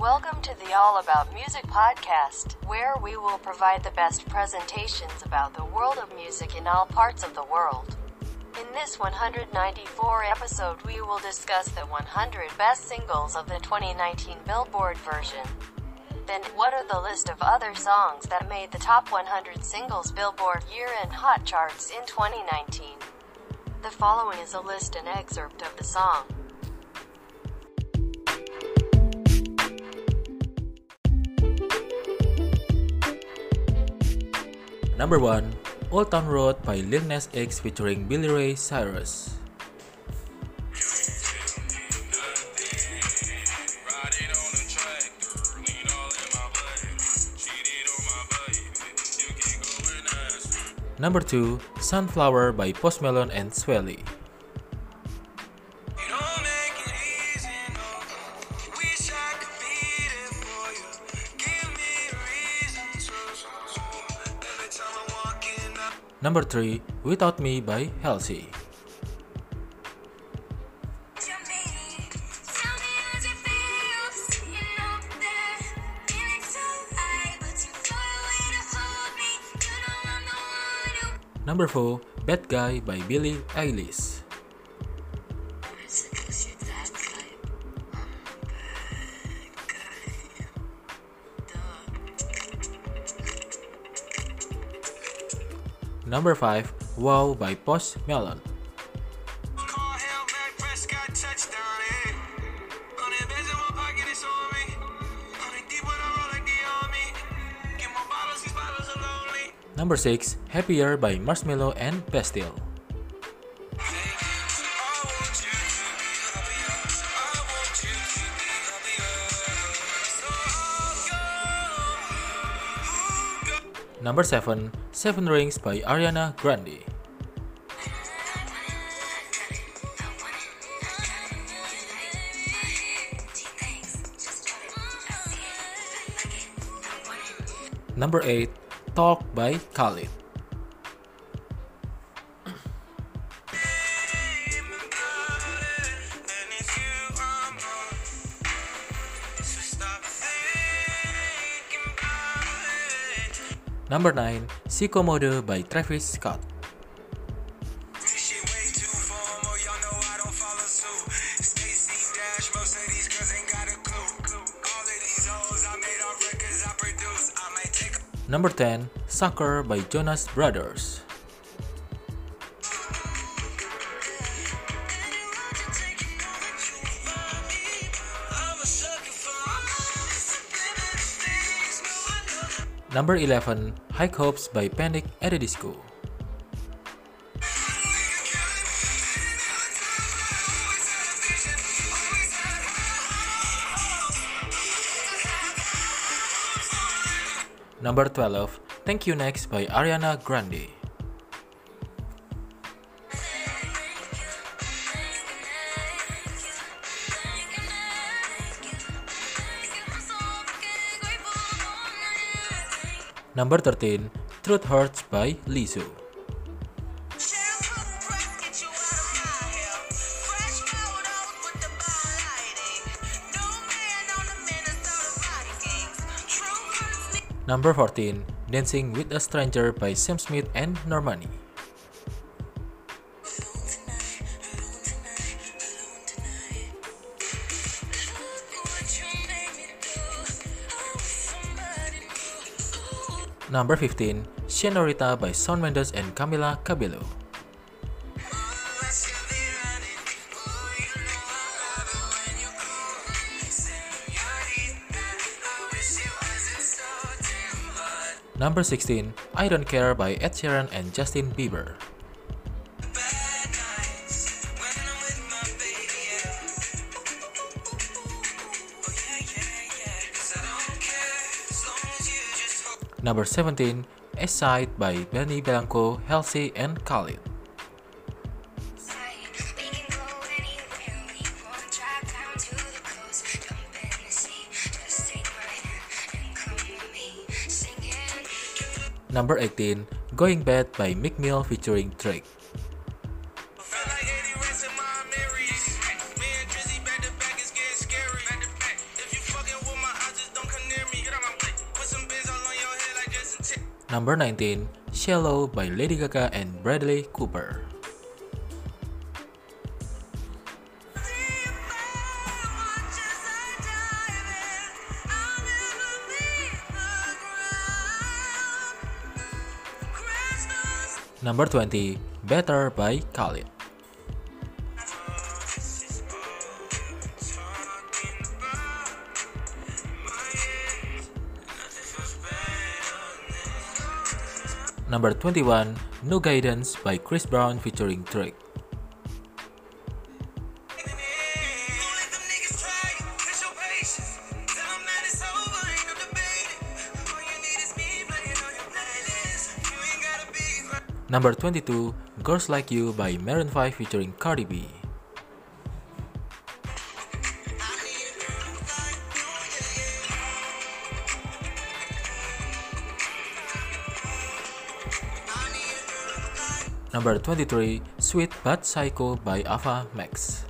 Welcome to the All About Music podcast, where we will provide the best presentations about the world of music in all parts of the world. In this 194 episode, we will discuss the 100 best singles of the 2019 Billboard version. Then, what are the list of other songs that made the top 100 singles Billboard Year End Hot Charts in 2019? The following is a list and excerpt of the song. Number 1, Old Town Road by Lil Nas X featuring Billy Ray Cyrus. Number 2, Sunflower by Post Malone and Swae Lee. Number 3, Without Me by Halsey. Number 4, Bad Guy by Billie Eilish. Number 5, Wow by Post Malone. Number 6, Happier by Marshmello and Bastille. Number 7, Seven Rings by Ariana Grande. Number 8, Talk by Khalid. Number 9, Sicko Mode by Travis Scott. Number 10, Sucker by Jonas Brothers. Number 11, High Hopes by Panic at the Disco. Number 12, Thank You Next by Ariana Grande. Number 13, Truth Hurts by Lizzo. Number 14, Dancing with a Stranger by Sam Smith and Normani. Number 15, Senorita by Shawn Mendes and Camila Cabello. Number 16, I Don't Care by Ed Sheeran and Justin Bieber. Number 17, A Side by Benny Blanco, Halsey, and Khalid. Number 18, Going Bad by Meek Mill featuring Drake. Number 19, Shallow by Lady Gaga and Bradley Cooper. Number 20, Better by Khalid. Number 21, No Guidance by Chris Brown featuring Drake. Number 22, Girls Like You by Maroon 5 featuring Cardi B. Number 23, Sweet But Psycho by Ava Max.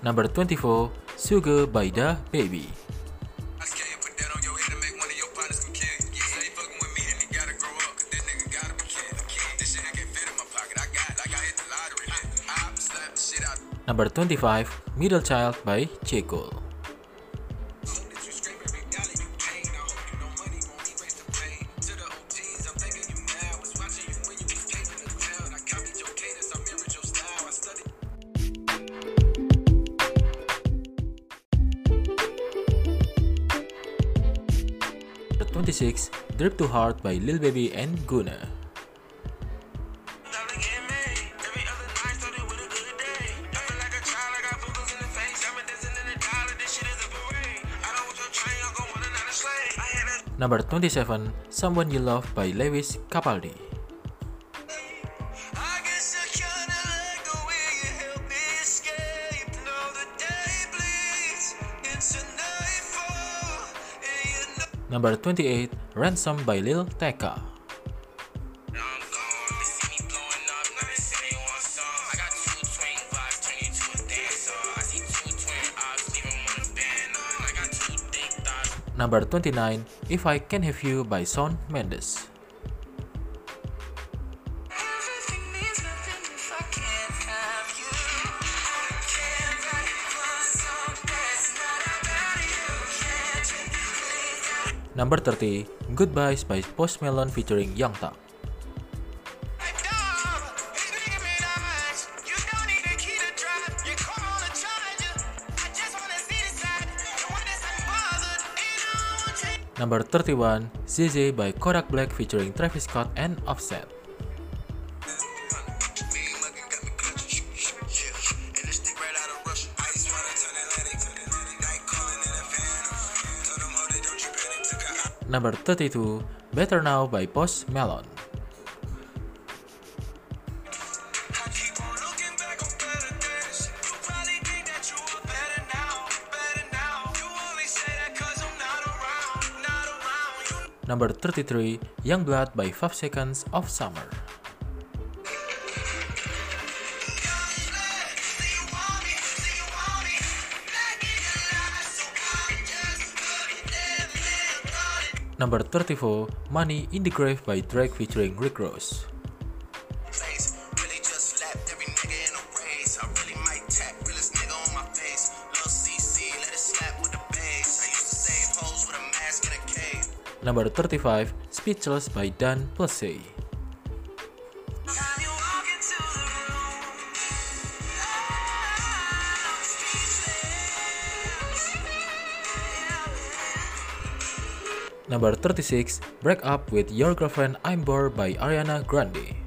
Number 24, Sugar by Da Baby. Number 25, Middle Child by. Cole. Number 26, Drip to Heart by Lil Baby and Gunna. Number 27, Someone You Love by Lewis Capaldi. Number 28, Ransom by Lil Tecca. Number 29, If I Can Have You by Shawn Mendes. Number 30, Goodbyes by Post Malone featuring Young Thug. Number 31, ZZ by Kodak Black featuring Travis Scott and Offset. Number 32, Better Now by Post Malone. Number 33, Young Blood by 5 Seconds of Summer. Number 34, Money in the Grave by Drake featuring Rick Ross. Number 35, Speechless by Dan Plessy. Number 36, Break Up with Your Girlfriend I'm Bored by Ariana Grande.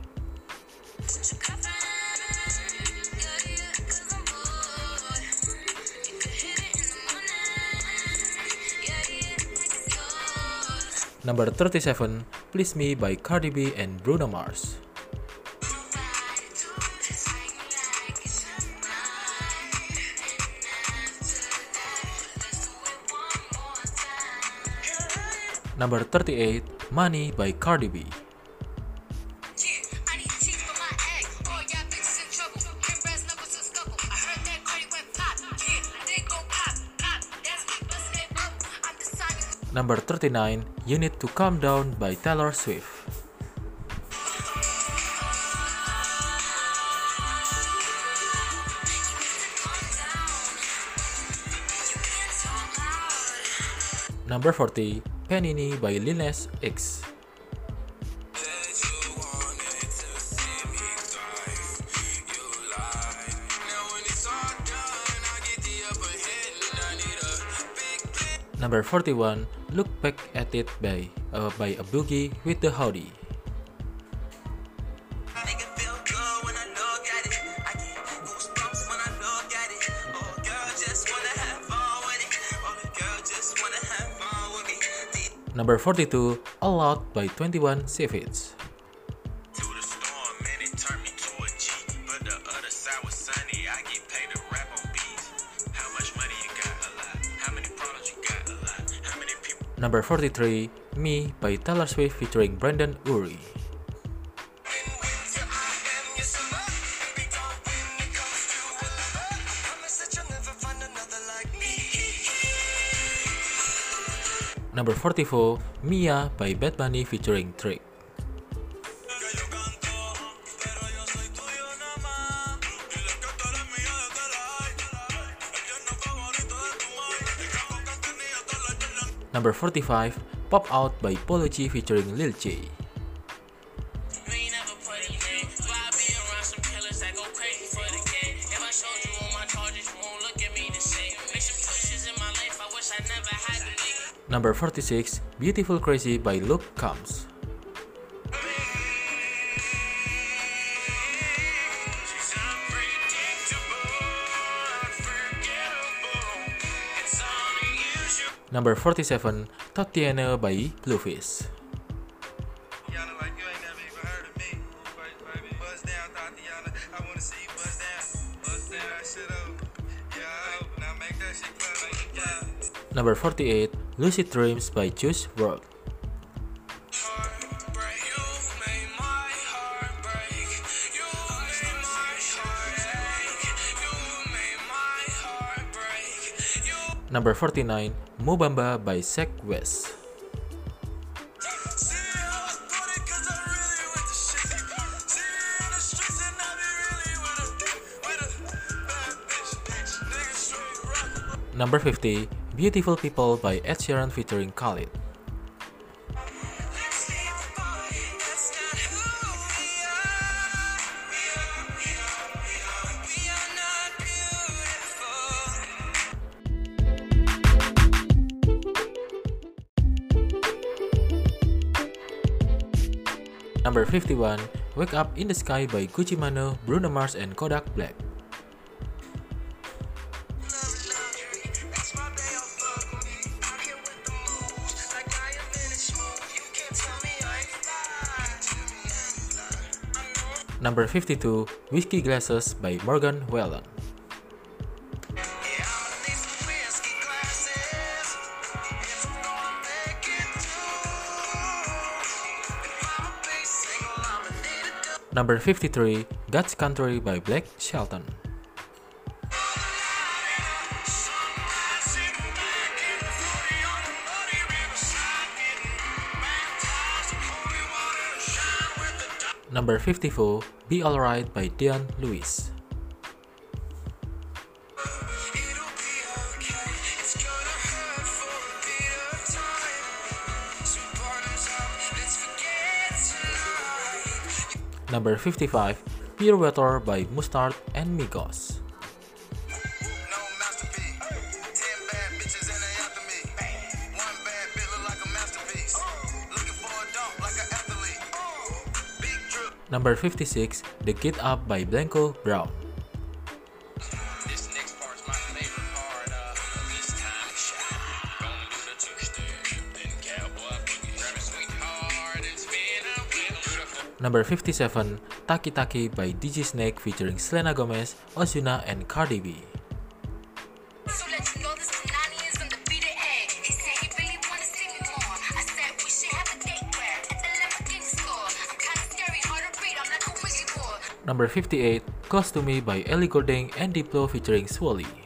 Number 37, Please Me by Cardi B and Bruno Mars. Number 38, Money by Cardi B. Number 39, You Need to Calm Down by Taylor Swift. Number 40, Panini by Lil Nas X. Number 41, Look Back at It by, uh, by A Boogie wit da Hoodie. Make it feel good when I look Number 43, Me by Taylor Swift featuring Brandon Urie. Number 44, Mia by Bad Bunny featuring Drake. In my life, I by I never had to make. Number 46, Beautiful Crazy by Luke Combs. number 47, Tatiana by Blueface. Number 48, Lucid Dreams by Juice WRLD. A bad bitch. by straight rock. Number 50, Beautiful People by Ed Sheeran featuring Khalid. Number 51, Wake Up in the Sky by Gucci Mane, Bruno Mars, and Kodak Black. Number 52, Whiskey Glasses by Morgan Wallen. Number 53, God's Country by Blake Shelton. Number 54, Be Alright by Dean Lewis. Number 55, Pure Water by Mustard and Migos. No masterpiece. Ten bad bitches and they after me. One bad bitch look like a masterpiece. Looking for a dunk like an athlete. Big drip. Number 56, The Get Up by Blanco Brown. Number 57, Taki Taki by DJ Snake featuring Selena Gomez, Ozuna, and Cardi B. Number 58, Close to Me by Ellie Goulding and Diplo featuring Swae Lee.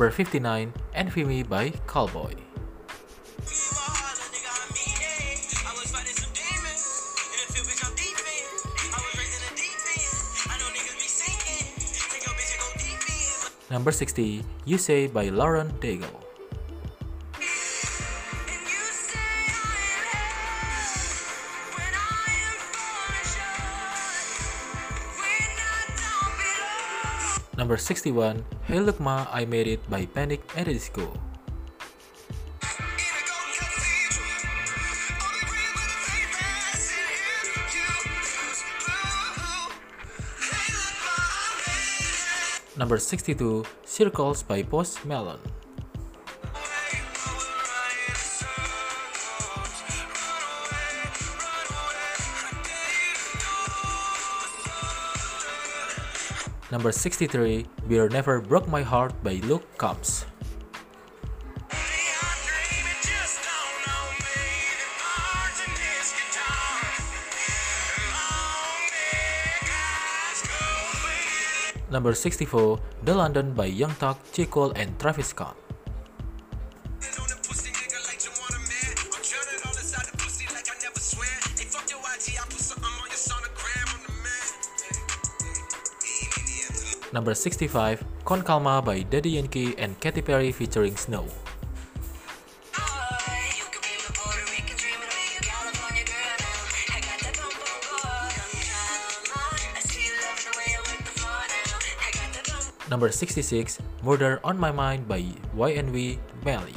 Number 59, Envy Me by Calboy. Number 60, You Say by Lauren Daigle. Number 61, Hey Look Ma, I Made It by Panic at the Disco. Number 62, Circles by Post Malone. Number 63, Beer Never Broke My Heart by Luke Combs. Number 64, The London by Young Thug. Cole, and Travis Scott. Number 65, Con Calma by Daddy Yankee and Katy Perry featuring Snow. Number 66, Murder on My Mind by YNW Melly.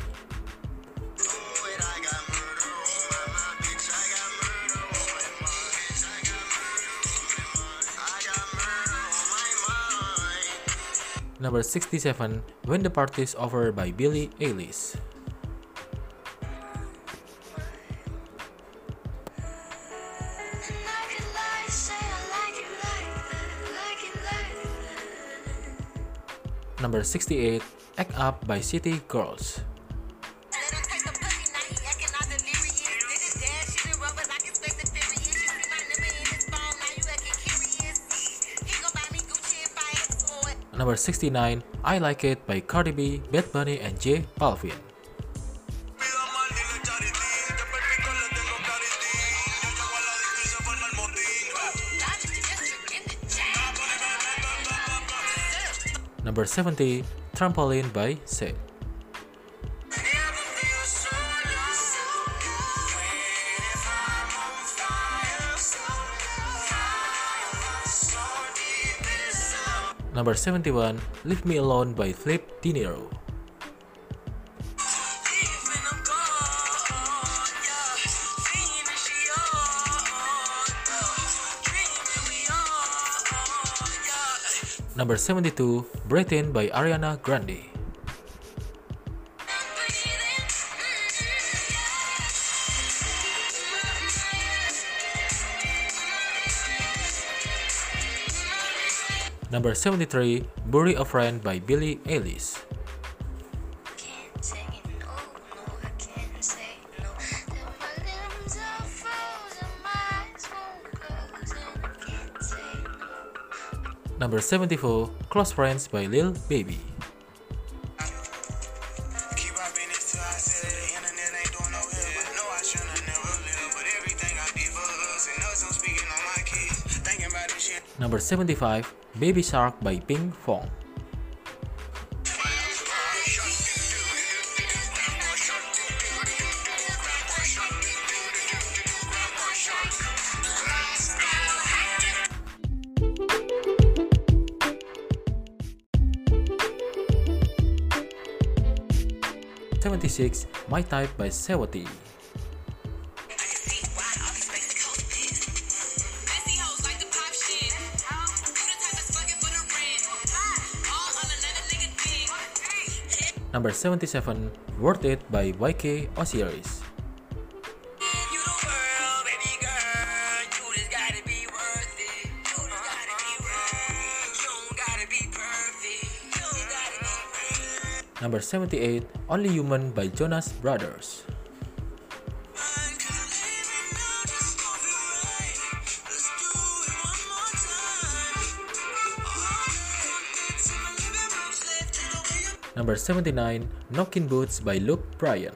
Number 67, When the Party's Over by Billie Eilish. Number 68, Act Up by City Girls. Number 69, I Like It by Cardi B, Bad Bunny, and J Balvin. Number 70, Trampoline by Shaed. Number 71, Leave Me Alone by Flipp Dinero. Number 72, Breathe In by Ariana Grande. Number 73, Bury a Friend by Billie Eilish. Number 74, Close Friends by Lil Baby. 75, Baby Shark by Pink Fong. Seventy-six, My Type by Saweetie. Number 77, Worth It by YK Osiris. Number 78, Only Human by Jonas Brothers. Number 79, Knockin' Boots by Luke Bryan.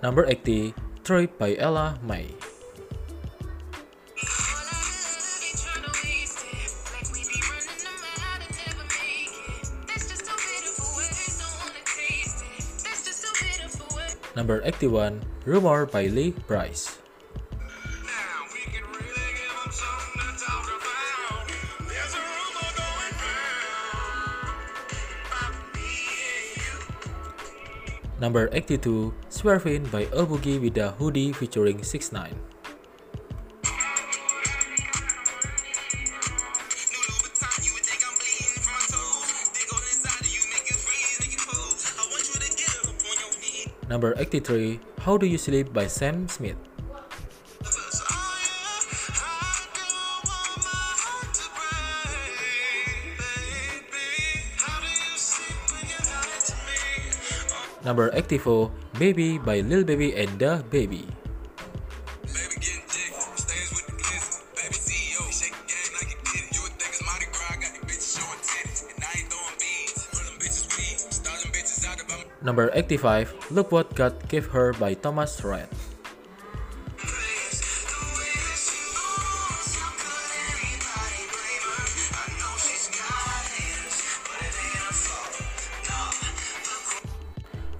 Number 80, Trip by Ella Mai. Number 81, Rumor by Lee Brice. Number 82, Swervin by Boogie with a Hoodie featuring 6 9 Number 83, How Do You Sleep by Sam Smith. Number 84, Baby by Lil Baby and The. Baby Number 85, Look What God Gave Her by Thomas Rhett.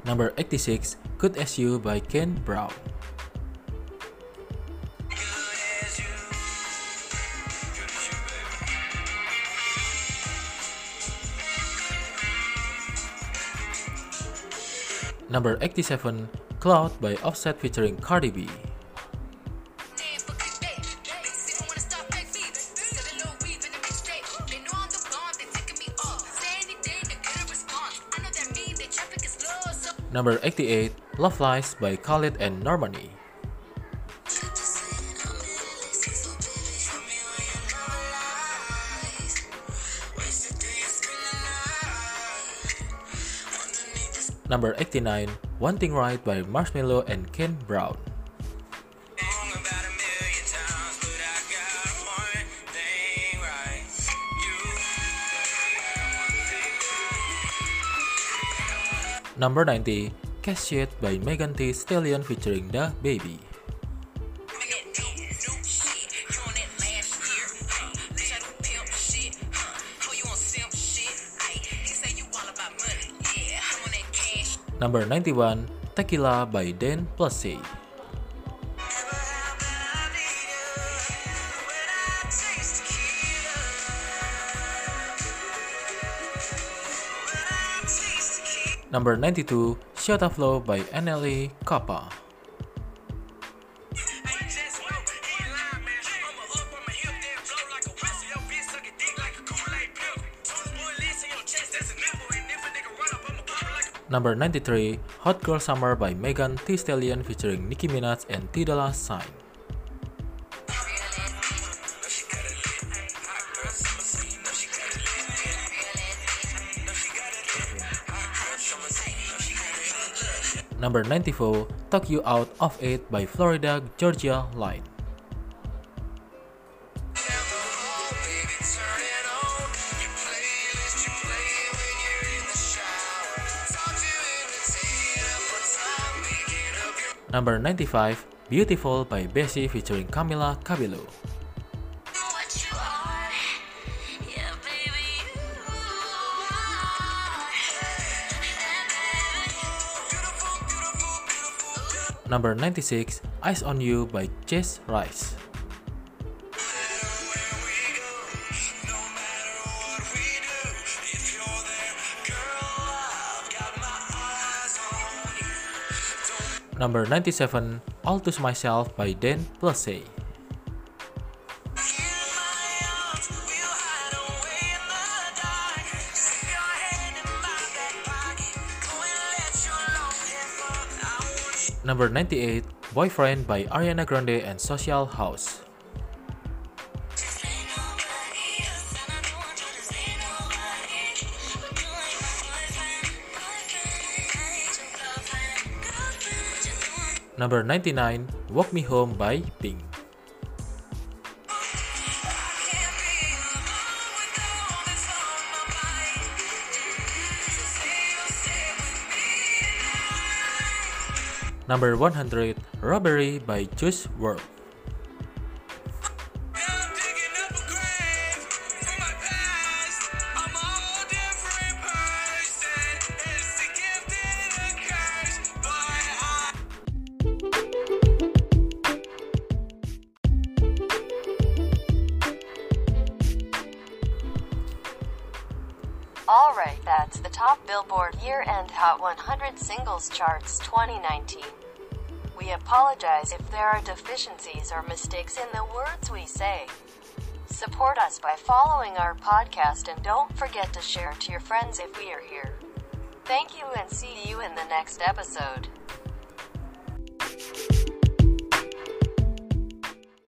Number 86, Good As You by Kane Brown. Number 87, Cloud by Offset featuring Cardi B. Number 88, Love Lies by Khalid and Normani. Number 89, One Thing Right by Marshmello and Kane Brown. Wrong about a million times, but I got one thing right. You. Number 90, Cashier by Megan Thee Stallion featuring DaBaby. Number 91, Tequila by Dan Plessy. Number 92, Shut Up Flow by NLE Kappa. Number 93, Hot Girl Summer by Megan Thee Stallion featuring Nicki Minaj and T Dolla Sign. Number 94, Talk You Out of It by Florida Georgia Line. Number 95, Beautiful by Bazzi featuring Camila Cabello. Number 96, Eyes on You by Chase Rice. Number 97, All to Myself by Dan + Shay. Number 98, Boyfriend by Ariana Grande and Social House. Number 99, Walk Me Home by Pink. Number 100, Robbery by Juice WRLD. Hot 100 Singles Charts 2019. We apologize if there are deficiencies or mistakes in the words we say. Support us by following our podcast and don't forget to share to your friends if we are here. Thank you and see you in the next episode.